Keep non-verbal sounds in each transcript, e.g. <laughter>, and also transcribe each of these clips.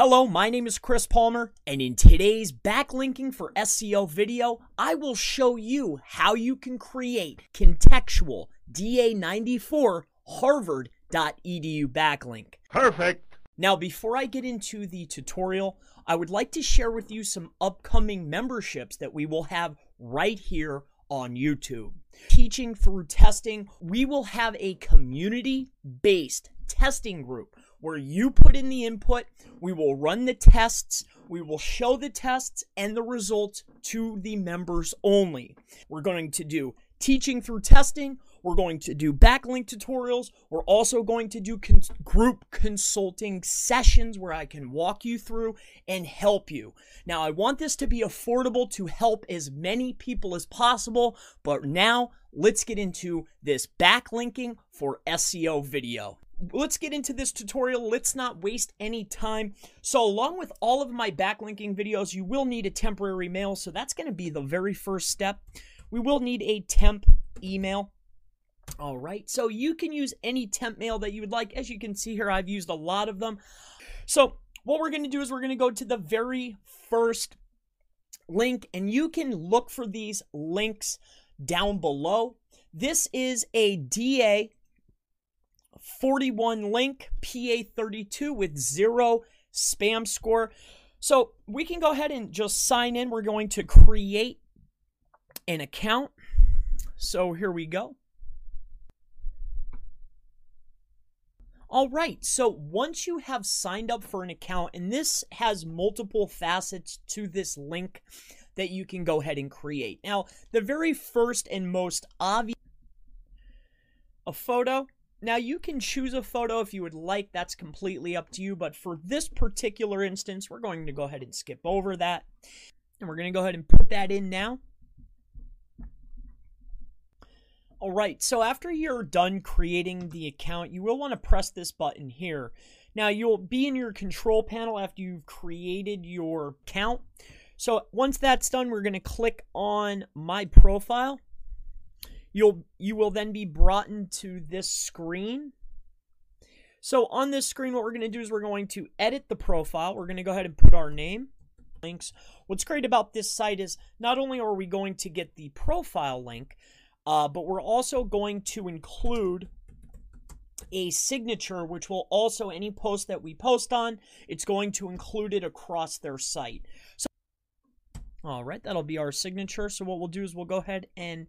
Hello, my name is Chris Palmer, and in today's backlinking for SEO video, I will show you how you can create contextual DA94 harvard.edu backlink. Perfect. Now, before I get into the tutorial, I would like to share with you some upcoming memberships that we will have right here on YouTube. Teaching through testing, we will have a community based testing group where you put in the input, we will run the tests, we will show the tests and the results to the members only. We're going to do teaching through testing, we're going to do backlink tutorials. We're also going to do con- group consulting sessions where I can walk you through and help you. Now, I want this to be affordable to help as many people as possible, but now let's get into this backlinking for SEO video let's get into this tutorial. Let's not waste any time. So along with all of my backlinking videos, you will need a temporary mail. So that's going to be the very first step. We will need a temp email. All right. So you can use any temp mail that you would like. As you can see here, I've used a lot of them. So what we're going to do is we're going to go to the very first link and you can look for these links down below. This is a DA 41 link, PA32 with zero spam score. So we can go ahead and just sign in. We're going to create an account. So here we go. All right, so once you have signed up for an account, and this has multiple facets to this link that you can go ahead and create. Now, the very first and most obvious a photo now, you can choose a photo if you would like, that's completely up to you. But for this particular instance, we're going to go ahead and skip over that. And we're going to go ahead and put that in now. All right, so after you're done creating the account, you will want to press this button here. Now, you'll be in your control panel after you've created your account. So once that's done, we're going to click on My Profile you'll you will then be brought into this screen. So on this screen, what we're going to do is we're going to edit the profile. We're going to go ahead and put our name, links. What's great about this site is not only are we going to get the profile link, uh, but we're also going to include a signature, which will also, any post that we post on, it's going to include it across their site. So, all right, that'll be our signature. So what we'll do is we'll go ahead and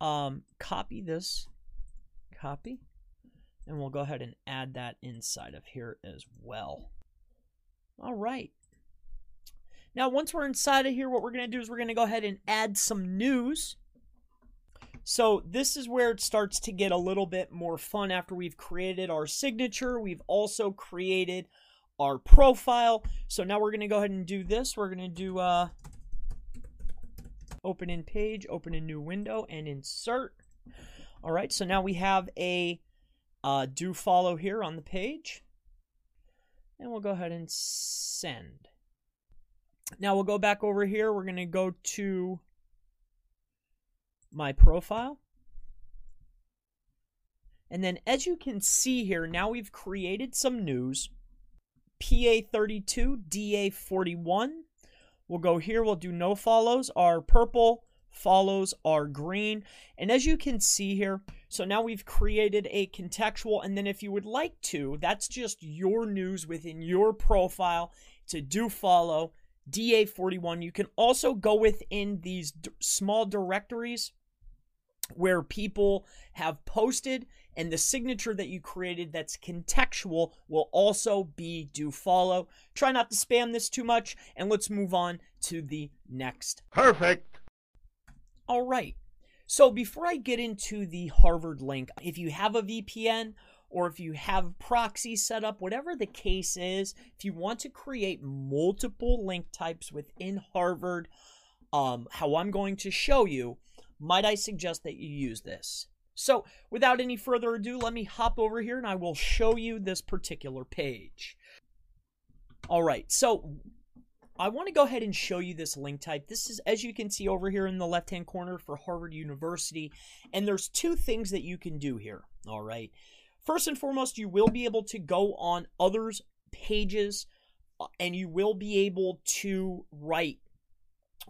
um, copy this, copy, and we'll go ahead and add that inside of here as well. All right. Now, once we're inside of here, what we're going to do is we're going to go ahead and add some news. So this is where it starts to get a little bit more fun after we've created our signature. We've also created our profile. So now we're going to go ahead and do this. We're going to do uh, open in page, open a new window, and insert. All right, so now we have a uh, do follow here on the page. And we'll go ahead and send. Now we'll go back over here. We're going to go to my profile. And then as you can see here, now we've created some news. PA32, DA41, We'll go here, we'll do no follows are purple, follows are green. And as you can see here, so now we've created a contextual, and then if you would like to, that's just your news within your profile to do follow DA41. You can also go within these d- small directories where people have posted and the signature that you created that's contextual will also be do follow. Try not to spam this too much and let's move on to the next. Perfect. All right. So before I get into the Harvard link, if you have a VPN or if you have proxy set up, whatever the case is, if you want to create multiple link types within Harvard, um, how I'm going to show you, might I suggest that you use this? So, without any further ado, let me hop over here and I will show you this particular page. All right, so I want to go ahead and show you this link type. This is, as you can see over here in the left-hand corner for Harvard University, and there's two things that you can do here, all right? First and foremost, you will be able to go on others' pages uh, and you will be able to write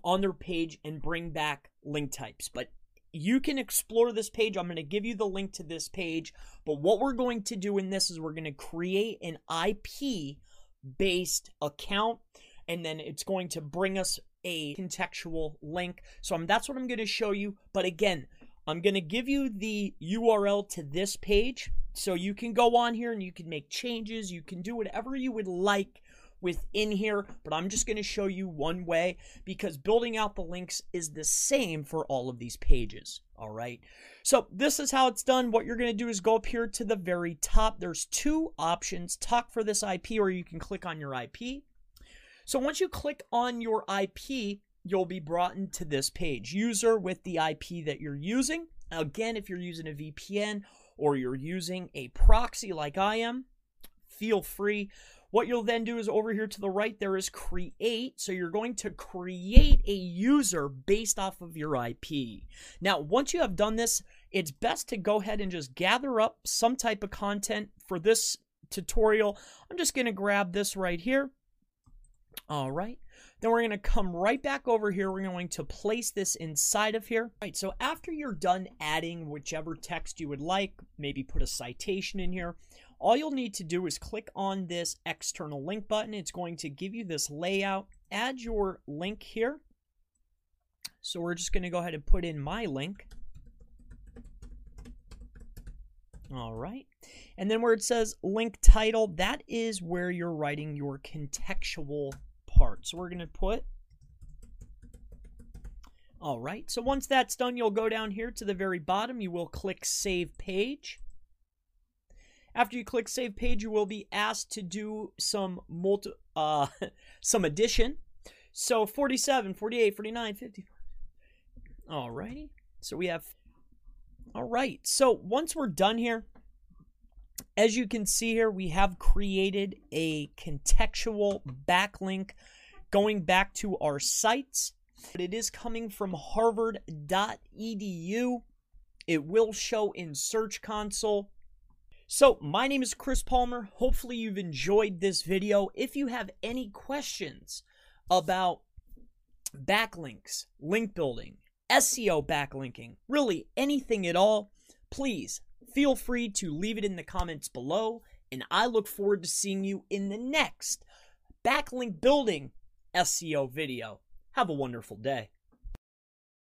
on their page and bring back link types. But you can explore this page. I'm going to give you the link to this page. But what we're going to do in this is we're going to create an IP based account and then it's going to bring us a contextual link. So I'm, that's what I'm going to show you. But again, I'm going to give you the URL to this page so you can go on here and you can make changes. You can do whatever you would like within here, but I'm just going to show you one way because building out the links is the same for all of these pages. All right. So this is how it's done. What you're going to do is go up here to the very top. There's two options, talk for this IP, or you can click on your IP. So once you click on your IP, you'll be brought into this page. User with the IP that you're using. Again, if you're using a VPN or you're using a proxy like I am, feel free. What you'll then do is over here to the right, there is create. So you're going to create a user based off of your IP. Now, once you have done this, it's best to go ahead and just gather up some type of content for this tutorial. I'm just going to grab this right here. All right. Then we're going to come right back over here. We're going to place this inside of here. All right, so after you're done adding whichever text you would like, maybe put a citation in here, all you'll need to do is click on this external link button. It's going to give you this layout. Add your link here. So we're just going to go ahead and put in my link. All right. And then where it says link title, that is where you're writing your contextual part. So we're going to put all right, so once that's done, you'll go down here to the very bottom. You will click Save Page. After you click Save Page, you will be asked to do some multi, uh, <laughs> some addition. So 47, 48, 49, 50. Alrighty. So we have. All right. So once we're done here, as you can see here, we have created a contextual backlink going back to our sites. But it is coming from harvard.edu. It will show in Search Console. So, my name is Chris Palmer. Hopefully, you've enjoyed this video. If you have any questions about backlinks, link building, SEO backlinking, really anything at all, please feel free to leave it in the comments below. And I look forward to seeing you in the next backlink building SEO video. Have a wonderful day.